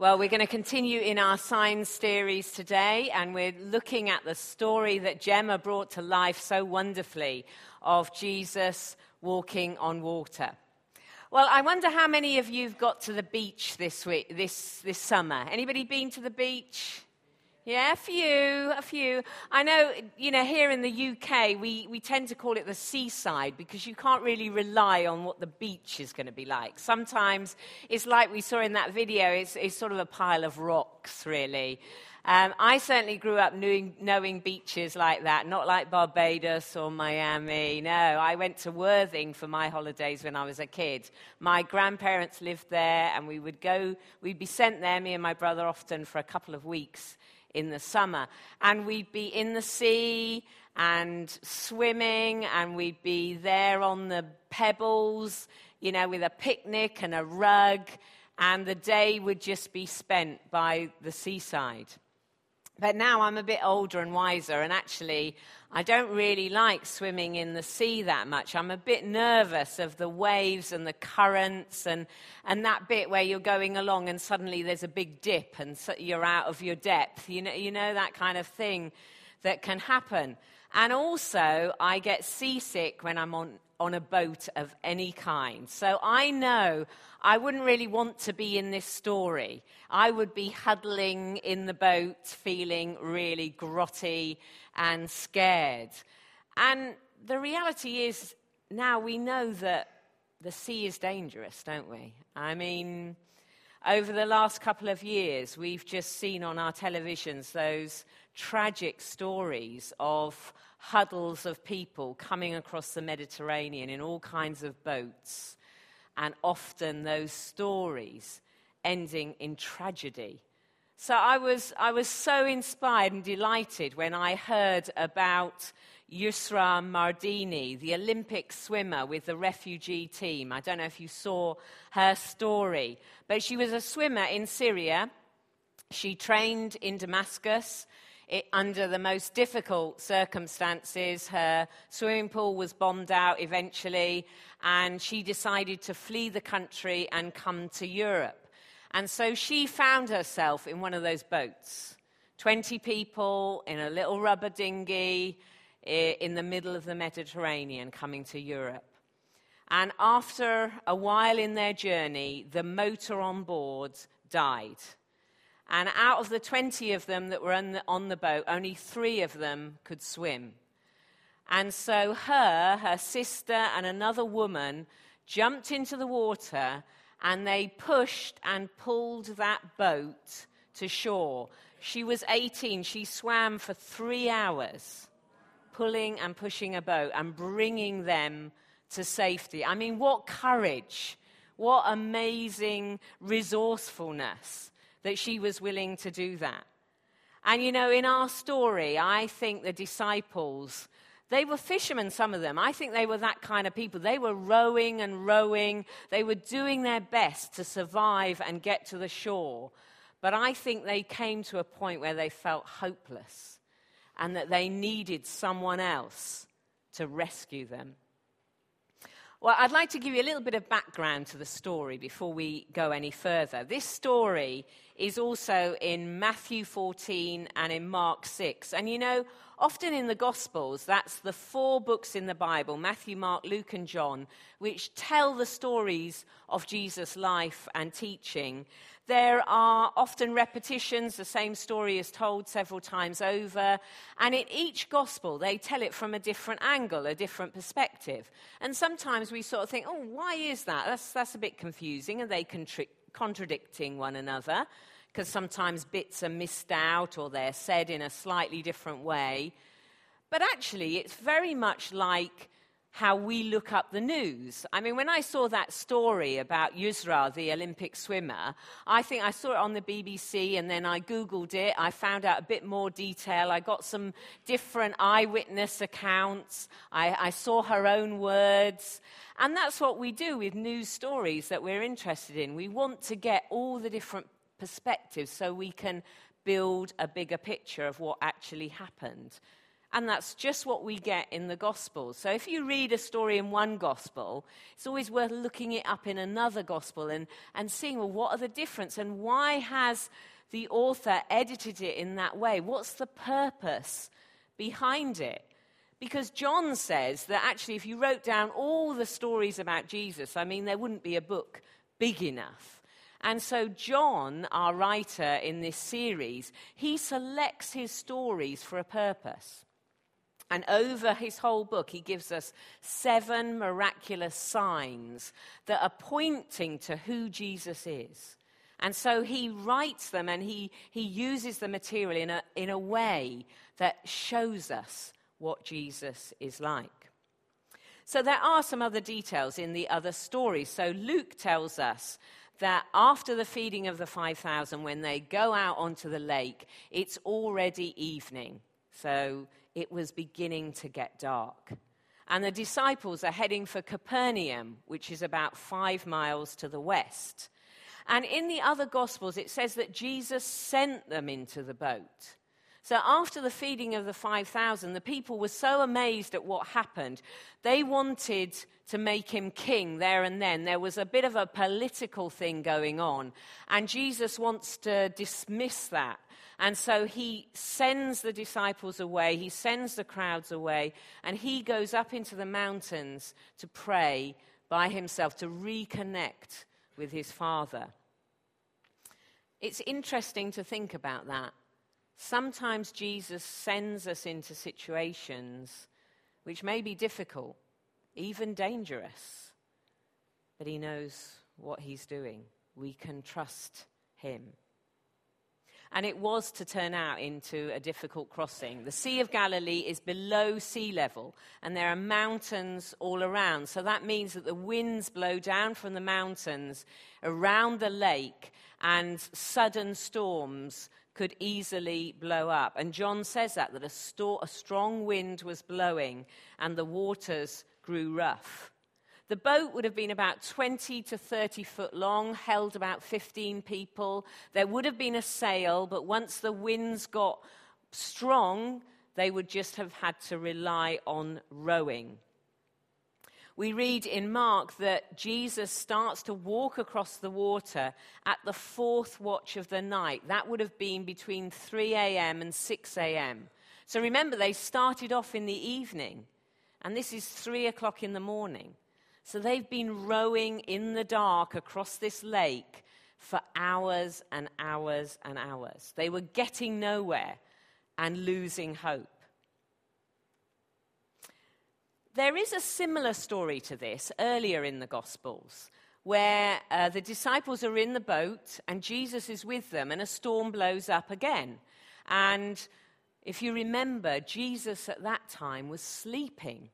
Well, we're going to continue in our signs series today, and we're looking at the story that Gemma brought to life so wonderfully of Jesus walking on water. Well, I wonder how many of you've got to the beach this week, this, this summer. Anybody been to the beach? Yeah, a few, a few. I know, you know, here in the UK, we, we tend to call it the seaside because you can't really rely on what the beach is going to be like. Sometimes it's like we saw in that video, it's, it's sort of a pile of rocks, really. Um, I certainly grew up knowing, knowing beaches like that, not like Barbados or Miami. No, I went to Worthing for my holidays when I was a kid. My grandparents lived there, and we would go, we'd be sent there, me and my brother often, for a couple of weeks in the summer. And we'd be in the sea and swimming, and we'd be there on the pebbles, you know, with a picnic and a rug, and the day would just be spent by the seaside. But now I'm a bit older and wiser, and actually, I don't really like swimming in the sea that much. I'm a bit nervous of the waves and the currents and, and that bit where you're going along and suddenly there's a big dip and so you're out of your depth. You know, you know that kind of thing that can happen. And also, I get seasick when I'm on, on a boat of any kind. So I know I wouldn't really want to be in this story. I would be huddling in the boat, feeling really grotty and scared. And the reality is, now we know that the sea is dangerous, don't we? I mean, over the last couple of years, we've just seen on our televisions those tragic stories of huddles of people coming across the Mediterranean in all kinds of boats, and often those stories ending in tragedy. So I was, I was so inspired and delighted when I heard about Yusra Mardini, the Olympic swimmer with the refugee team. I don't know if you saw her story, but she was a swimmer in Syria. She trained in Damascus it, under the most difficult circumstances. Her swimming pool was bombed out eventually, and she decided to flee the country and come to Europe. And so she found herself in one of those boats 20 people in a little rubber dinghy in the middle of the Mediterranean coming to Europe. And after a while in their journey, the motor on board died. And out of the 20 of them that were on the, on the boat, only three of them could swim. And so her, her sister, and another woman jumped into the water and they pushed and pulled that boat to shore. She was 18. She swam for three hours pulling and pushing a boat and bringing them to safety. I mean, what courage, what amazing resourcefulness that she was willing to do that. And you know, in our story, I think the disciples, they were fishermen, some of them. I think they were that kind of people. They were rowing and rowing, they were doing their best to survive and get to the shore. But I think they came to a point where they felt hopeless and that they needed someone else to rescue them. Well, I'd like to give you a little bit of background to the story before we go any further. This story is also in Matthew 14 and in Mark 6. And you know, often in the Gospels, that's the four books in the Bible Matthew, Mark, Luke, and John which tell the stories of Jesus' life and teaching. There are often repetitions, the same story is told several times over, and in each gospel they tell it from a different angle, a different perspective. And sometimes we sort of think, oh, why is that? That's, that's a bit confusing, and they contri- contradicting one another, because sometimes bits are missed out or they're said in a slightly different way. But actually, it's very much like how we look up the news. I mean, when I saw that story about Yusra, the Olympic swimmer, I think I saw it on the BBC and then I Googled it. I found out a bit more detail. I got some different eyewitness accounts. I, I saw her own words. And that's what we do with news stories that we're interested in. We want to get all the different perspectives so we can build a bigger picture of what actually happened. And that's just what we get in the Gospels. So if you read a story in one Gospel, it's always worth looking it up in another Gospel and, and seeing, well, what are the difference and why has the author edited it in that way? What's the purpose behind it? Because John says that actually, if you wrote down all the stories about Jesus, I mean, there wouldn't be a book big enough. And so, John, our writer in this series, he selects his stories for a purpose. And over his whole book, he gives us seven miraculous signs that are pointing to who Jesus is. And so he writes them and he, he uses the material in a, in a way that shows us what Jesus is like. So there are some other details in the other stories. So Luke tells us that after the feeding of the 5,000, when they go out onto the lake, it's already evening. So it was beginning to get dark. And the disciples are heading for Capernaum, which is about five miles to the west. And in the other Gospels, it says that Jesus sent them into the boat. So after the feeding of the 5,000, the people were so amazed at what happened, they wanted to make him king there and then. There was a bit of a political thing going on, and Jesus wants to dismiss that. And so he sends the disciples away, he sends the crowds away, and he goes up into the mountains to pray by himself, to reconnect with his Father. It's interesting to think about that. Sometimes Jesus sends us into situations which may be difficult, even dangerous, but he knows what he's doing. We can trust him. And it was to turn out into a difficult crossing. The Sea of Galilee is below sea level, and there are mountains all around. So that means that the winds blow down from the mountains around the lake, and sudden storms could easily blow up. And John says that, that a, a strong wind was blowing and the waters grew rough. The boat would have been about 20 to 30 foot long, held about 15 people. There would have been a sail, but once the winds got strong, they would just have had to rely on rowing we read in Mark that Jesus starts to walk across the water at the fourth watch of the night. That would have been between 3 a.m. and 6 a.m. So remember, they started off in the evening, and this is 3 o'clock in the morning. So they've been rowing in the dark across this lake for hours and hours and hours. They were getting nowhere and losing hope. There is a similar story to this earlier in the Gospels, where uh, the disciples are in the boat and Jesus is with them, and a storm blows up again. And if you remember, Jesus at that time was sleeping,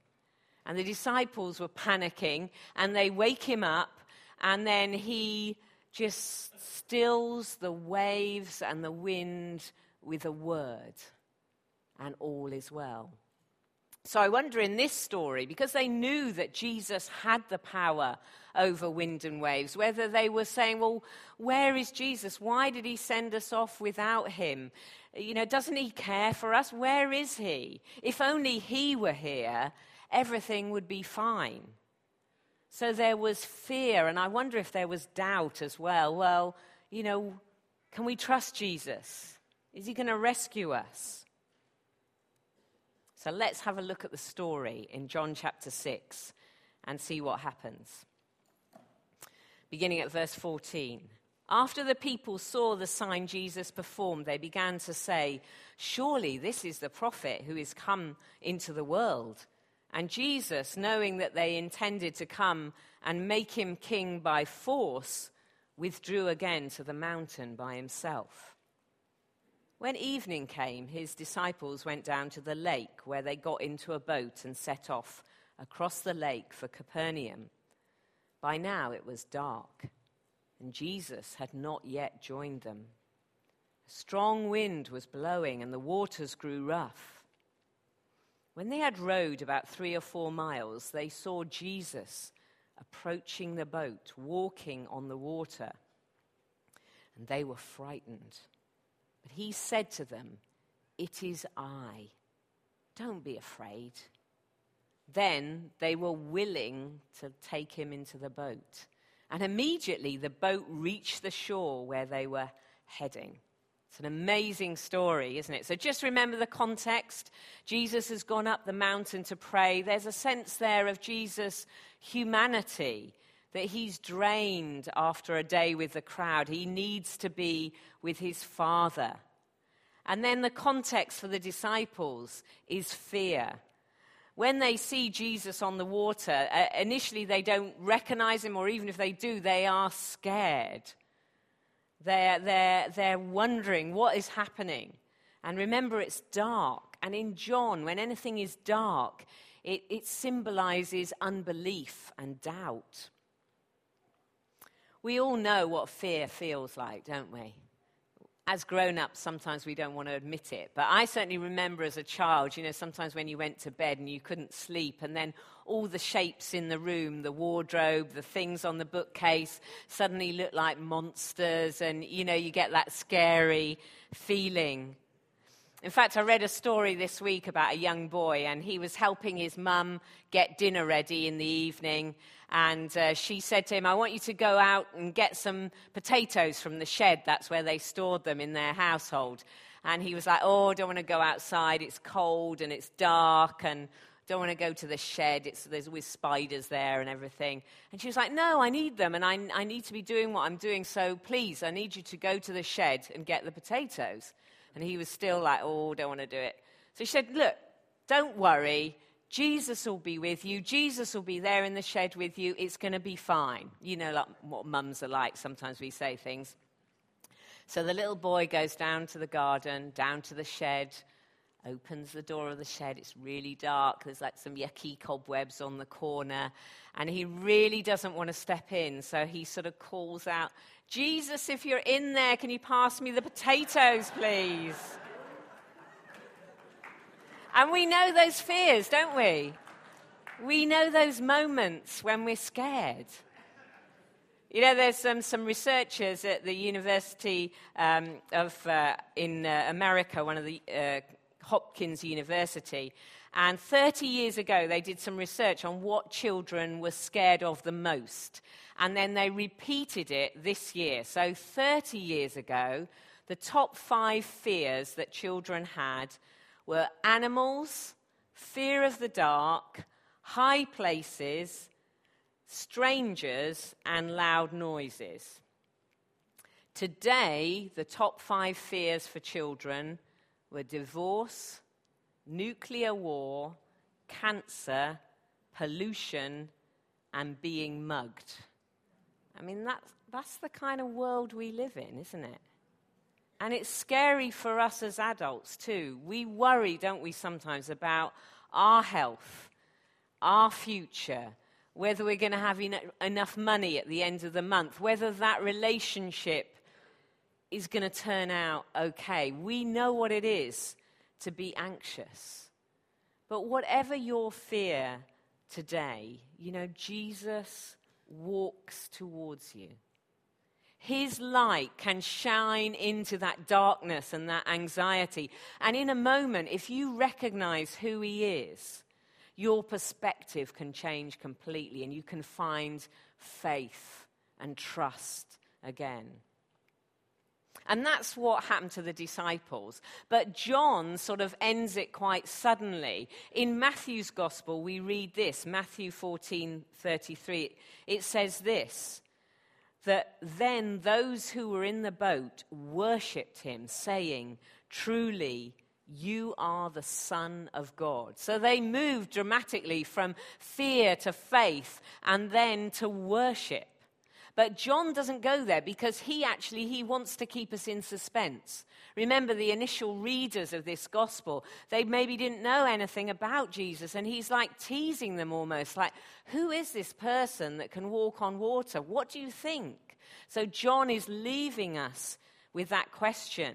and the disciples were panicking, and they wake him up, and then he just stills the waves and the wind with a word, and all is well. So I wonder in this story, because they knew that Jesus had the power over wind and waves, whether they were saying, well, where is Jesus? Why did he send us off without him? You know, doesn't he care for us? Where is he? If only he were here, everything would be fine. So there was fear, and I wonder if there was doubt as well. Well, you know, can we trust Jesus? Is he going to rescue us? So let's have a look at the story in John chapter 6 and see what happens. Beginning at verse 14. After the people saw the sign Jesus performed, they began to say, Surely this is the prophet who is come into the world. And Jesus, knowing that they intended to come and make him king by force, withdrew again to the mountain by himself. When evening came, his disciples went down to the lake, where they got into a boat and set off across the lake for Capernaum. By now it was dark, and Jesus had not yet joined them. A strong wind was blowing, and the waters grew rough. When they had rowed about three or four miles, they saw Jesus approaching the boat, walking on the water, and they were frightened. But he said to them, It is I. Don't be afraid. Then they were willing to take him into the boat. And immediately the boat reached the shore where they were heading. It's an amazing story, isn't it? So just remember the context. Jesus has gone up the mountain to pray. There's a sense there of Jesus' humanity, that he's drained after a day with the crowd. He needs to be with his Father. And then the context for the disciples is fear. When they see Jesus on the water, uh, initially they don't recognize him, or even if they do, they are scared. They're, they're, they're wondering what is happening. And remember, it's dark. And in John, when anything is dark, it, it symbolizes unbelief and doubt. We all know what fear feels like, don't we? As grown ups, sometimes we don't want to admit it. But I certainly remember as a child, you know, sometimes when you went to bed and you couldn't sleep, and then all the shapes in the room, the wardrobe, the things on the bookcase suddenly look like monsters, and, you know, you get that scary feeling. In fact, I read a story this week about a young boy, and he was helping his mum get dinner ready in the evening. And uh, she said to him, I want you to go out and get some potatoes from the shed. That's where they stored them in their household. And he was like, Oh, I don't want to go outside. It's cold and it's dark, and don't want to go to the shed. It's, there's with spiders there and everything. And she was like, No, I need them, and I, I need to be doing what I'm doing. So please, I need you to go to the shed and get the potatoes. And he was still like, oh, don't want to do it. So she said, look, don't worry. Jesus will be with you. Jesus will be there in the shed with you. It's going to be fine. You know like what mums are like. Sometimes we say things. So the little boy goes down to the garden, down to the shed, opens the door of the shed. It's really dark. There's like some yucky cobwebs on the corner. And he really doesn't want to step in. So he sort of calls out, Jesus, if you're in there, can you pass me the potatoes, please? And we know those fears, don't we? We know those moments when we're scared. You know, there's um, some researchers at the University um, of uh, in uh, America, one of the uh, Hopkins University, and 30 years ago they did some research on what children were scared of the most and then they repeated it this year. So 30 years ago, the top five fears that children had were animals, fear of the dark, high places, strangers, and loud noises. Today, the top five fears for children were divorce, nuclear war, cancer, pollution, and being mugged. I mean, that's, that's the kind of world we live in, isn't it? And it's scary for us as adults, too. We worry, don't we, sometimes about our health, our future, whether we're going to have en- enough money at the end of the month, whether that relationship is going to turn out okay. We know what it is to be anxious. But whatever your fear today, you know, Jesus walks towards you. His light can shine into that darkness and that anxiety. And in a moment, if you recognize who He is, your perspective can change completely and you can find faith and trust again. And that's what happened to the disciples. But John sort of ends it quite suddenly. In Matthew's gospel, we read this Matthew 14 33. It says this that then those who were in the boat worshipped him, saying, Truly, you are the Son of God. So they moved dramatically from fear to faith and then to worship. But John doesn't go there because he actually he wants to keep us in suspense. Remember the initial readers of this gospel, they maybe didn't know anything about Jesus and he's like teasing them almost like who is this person that can walk on water? What do you think? So John is leaving us with that question.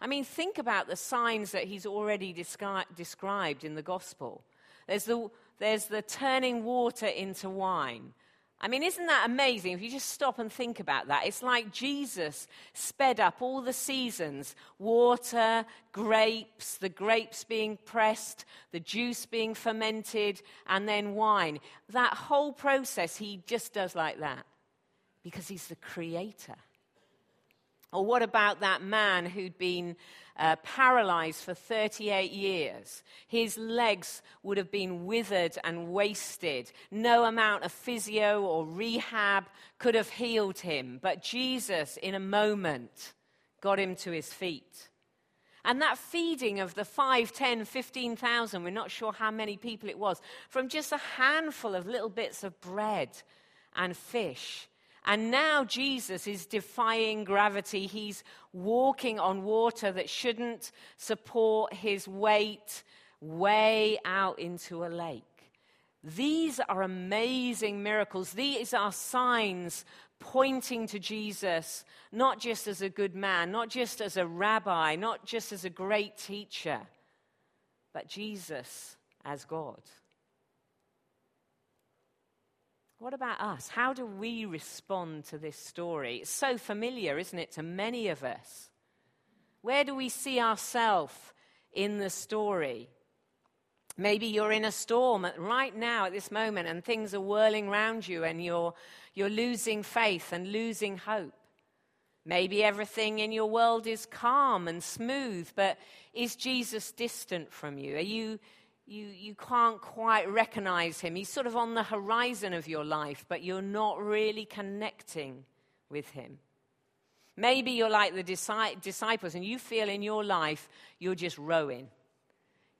I mean, think about the signs that he's already descri- described in the gospel. There's the, there's the turning water into wine I mean, isn't that amazing if you just stop and think about that? It's like Jesus sped up all the seasons water, grapes, the grapes being pressed, the juice being fermented, and then wine. That whole process, he just does like that because he's the creator. Or what about that man who'd been uh, paralyzed for 38 years? His legs would have been withered and wasted. No amount of physio or rehab could have healed him. But Jesus, in a moment, got him to his feet. And that feeding of the 5, 10, 15,000, we're not sure how many people it was, from just a handful of little bits of bread and fish and now Jesus is defying gravity. He's walking on water that shouldn't support his weight way out into a lake. These are amazing miracles. These are signs pointing to Jesus, not just as a good man, not just as a rabbi, not just as a great teacher, but Jesus as God. What about us? How do we respond to this story? It's so familiar, isn't it, to many of us? Where do we see ourselves in the story? Maybe you're in a storm right now at this moment and things are whirling around you and you're, you're losing faith and losing hope. Maybe everything in your world is calm and smooth, but is Jesus distant from you? Are you you, you can't quite recognize him. He's sort of on the horizon of your life, but you're not really connecting with him. Maybe you're like the disciples and you feel in your life you're just rowing.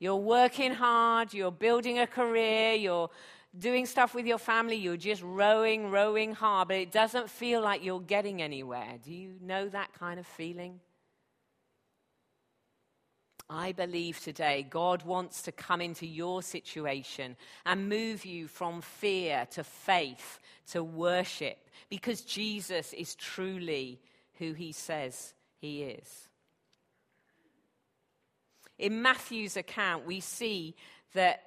You're working hard, you're building a career, you're doing stuff with your family, you're just rowing, rowing hard, but it doesn't feel like you're getting anywhere. Do you know that kind of feeling? I believe today God wants to come into your situation and move you from fear to faith to worship because Jesus is truly who he says he is. In Matthew's account, we see that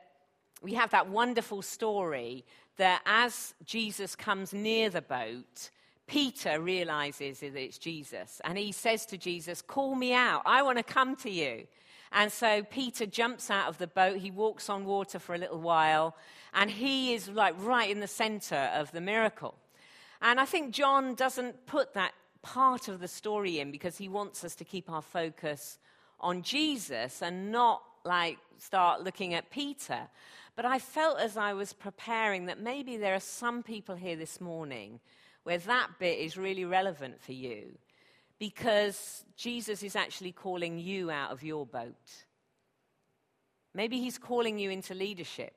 we have that wonderful story that as Jesus comes near the boat, Peter realizes that it's Jesus. And he says to Jesus, Call me out. I want to come to you. And so Peter jumps out of the boat. He walks on water for a little while. And he is like right in the center of the miracle. And I think John doesn't put that part of the story in because he wants us to keep our focus on Jesus and not like start looking at Peter. But I felt as I was preparing that maybe there are some people here this morning where that bit is really relevant for you because Jesus is actually calling you out of your boat. Maybe he's calling you into leadership,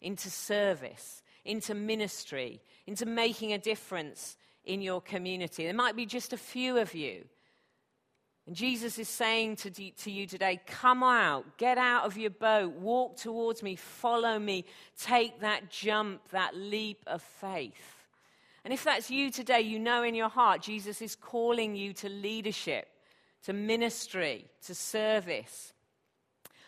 into service, into ministry, into making a difference in your community. There might be just a few of you. And Jesus is saying to, to you today, come out, get out of your boat, walk towards me, follow me, take that jump, that leap of faith. And if that's you today, you know in your heart Jesus is calling you to leadership, to ministry, to service.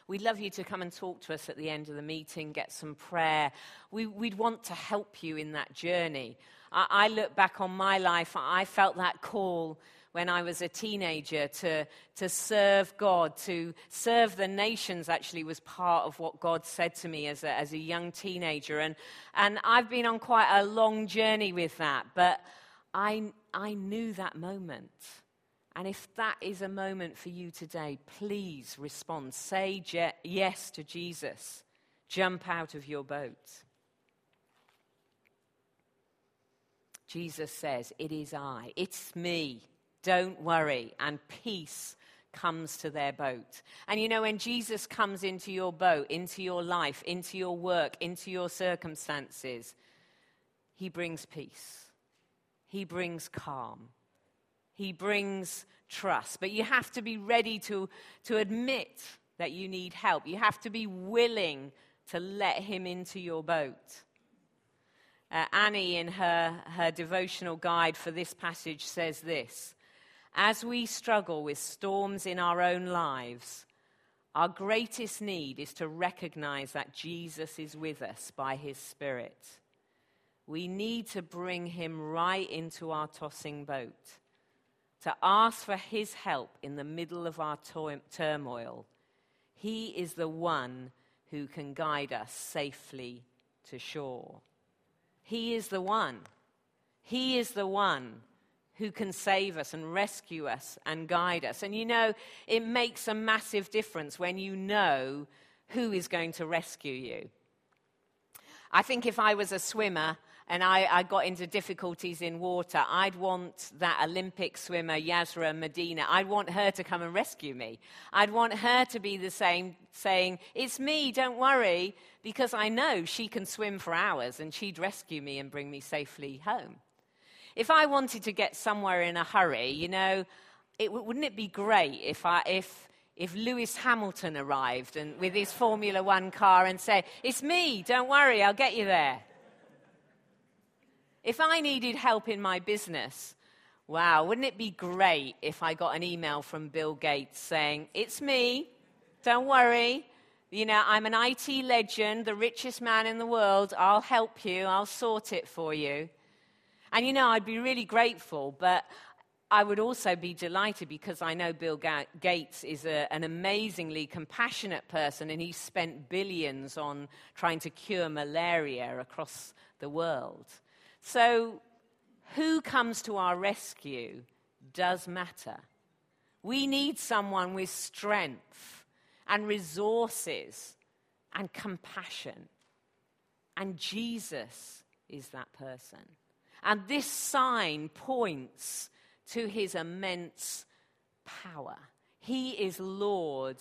We'd love you to come and talk to us at the end of the meeting, get some prayer. We, would want to help you in that journey. I, I look back on my life, I felt that call when I was a teenager to, to serve God, to serve the nations, actually, was part of what God said to me as a, as a young teenager. And, and I've been on quite a long journey with that, but I, I knew that moment. And if that is a moment for you today, please respond. Say je- yes to Jesus. Jump out of your boat. Jesus says, It is I, it's me. Don't worry. And peace comes to their boat. And you know, when Jesus comes into your boat, into your life, into your work, into your circumstances, he brings peace. He brings calm. He brings trust. But you have to be ready to, to admit that you need help. You have to be willing to let him into your boat. Uh, Annie, in her, her devotional guide for this passage, says this as we struggle with storms in our own lives, our greatest need is to recognize that Jesus is with us by his Spirit. we need to bring him right into our tossing boat, to ask for his help in the middle of our to- turmoil. He is the one who can guide us safely to shore. He is the one. He is the one who can save us and rescue us and guide us. And you know, it makes a massive difference when you know who is going to rescue you. I think if I was a swimmer and I, I, got into difficulties in water, I'd want that Olympic swimmer, Yusra Medina, I'd want her to come and rescue me. I'd want her to be the same, saying, It's me, don't worry, because I know she can swim for hours and she'd rescue me and bring me safely home. If I wanted to get somewhere in a hurry, you know, it, wouldn't it be great if, I, if, if Lewis Hamilton arrived and, with his Formula One car and said, It's me, don't worry, I'll get you there? If I needed help in my business, wow, wouldn't it be great if I got an email from Bill Gates saying, It's me, don't worry. You know, I'm an IT legend, the richest man in the world. I'll help you, I'll sort it for you. And you know, I'd be really grateful, but I would also be delighted because I know Bill Gates is a, an amazingly compassionate person and he's spent billions on trying to cure malaria across the world. So, who comes to our rescue does matter. We need someone with strength and resources and compassion. And Jesus is that person. And this sign points to his immense power. He is Lord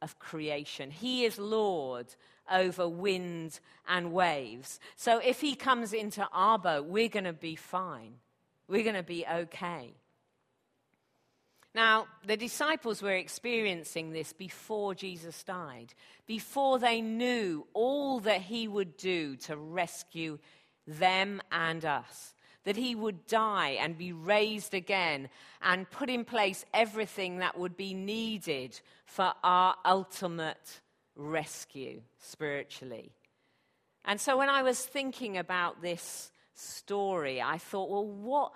of creation, He is Lord over wind and waves. So if He comes into our boat, we're going to be fine. We're going to be okay. Now, the disciples were experiencing this before Jesus died, before they knew all that he would do to rescue them and us that he would die and be raised again and put in place everything that would be needed for our ultimate rescue spiritually. And so when I was thinking about this story, I thought, well, what,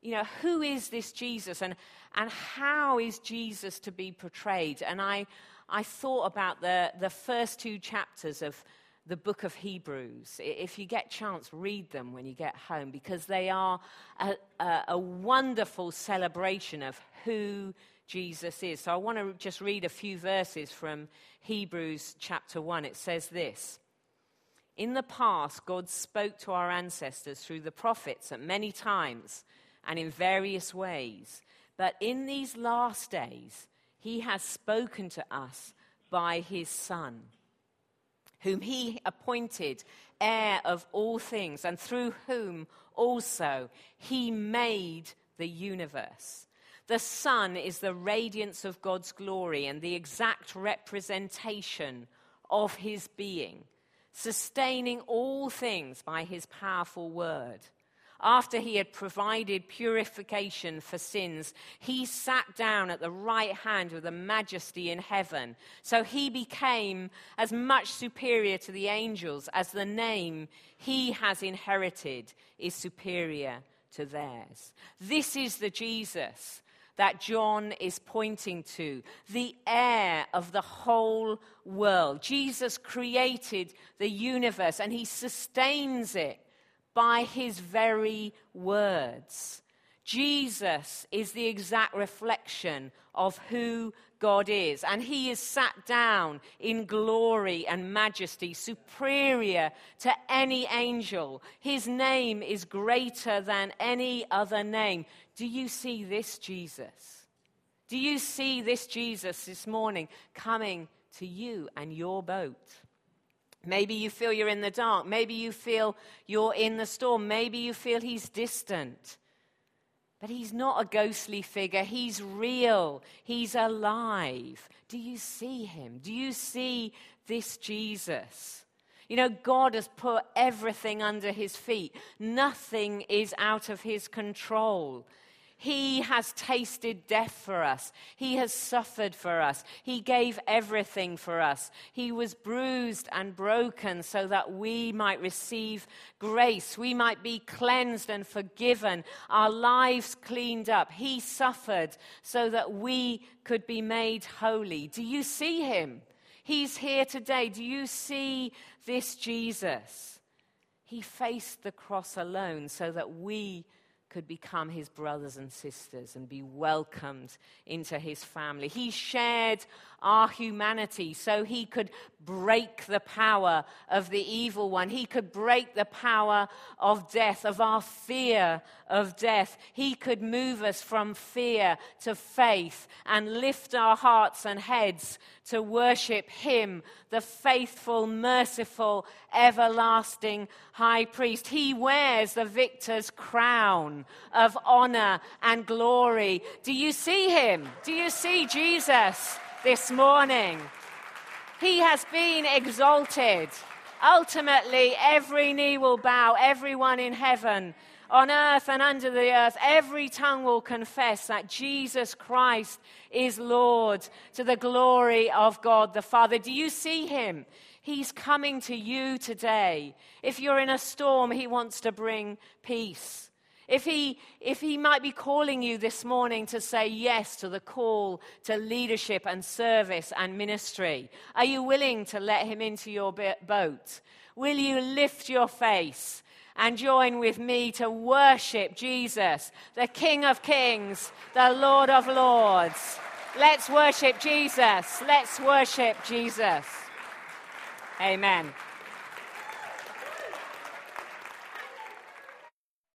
you know, who is this Jesus and, and how is Jesus to be portrayed? And I, I thought about the, the first two chapters of the book of Hebrews. If you get chance, read them when you get home because they are a, a, a wonderful celebration of who Jesus is. So I want to just read a few verses from Hebrews chapter 1. It says this In the past, God spoke to our ancestors through the prophets at many times and in various ways. But in these last days, he has spoken to us by his Son whom he appointed heir of all things, and through whom also he made the universe. The sun is the radiance of God's glory and the exact representation of his being, sustaining all things by his powerful word after he had provided purification for sins, he sat down at the right hand of the majesty in heaven. So he became as much superior to the angels as the name he has inherited is superior to theirs. This is the Jesus that John is pointing to, the heir of the whole world. Jesus created the universe and he sustains it by his very words. Jesus is the exact reflection of who God is, and he is sat down in glory and majesty, superior to any angel. His name is greater than any other name. Do you see this Jesus? Do you see this Jesus this morning coming to you and your boat? Maybe you feel you're in the dark. Maybe you feel you're in the storm. Maybe you feel he's distant. But he's not a ghostly figure. He's real. He's alive. Do you see him? Do you see this Jesus? You know, God has put everything under his feet, nothing is out of his control. He has tasted death for us. He has suffered for us. He gave everything for us. He was bruised and broken so that we might receive grace. We might be cleansed and forgiven, our lives cleaned up. He suffered so that we could be made holy. Do you see him? He's here today. Do you see this Jesus? He faced the cross alone so that we could become his brothers and sisters and be welcomed into his family. He shared our humanity so he could break the power of the evil one. He could break the power of death, of our fear of death. He could move us from fear to faith and lift our hearts and heads to worship him, the faithful, merciful, everlasting high priest. He wears the victor's crown of honor and glory. Do you see him? Do you see Jesus? This morning. He has been exalted. Ultimately, every knee will bow, everyone in heaven, on earth and under the earth, every tongue will confess that Jesus Christ is Lord to the glory of God the Father. Do you see him? He's coming to you today. If you're in a storm, he wants to bring peace. If he, if he might be calling you this morning to say yes to the call to leadership and service and ministry, are you willing to let him into your boat? Will you lift your face and join with me to worship Jesus, the King of Kings, the Lord of Lords? Let's worship Jesus. Let's worship Jesus. Amen.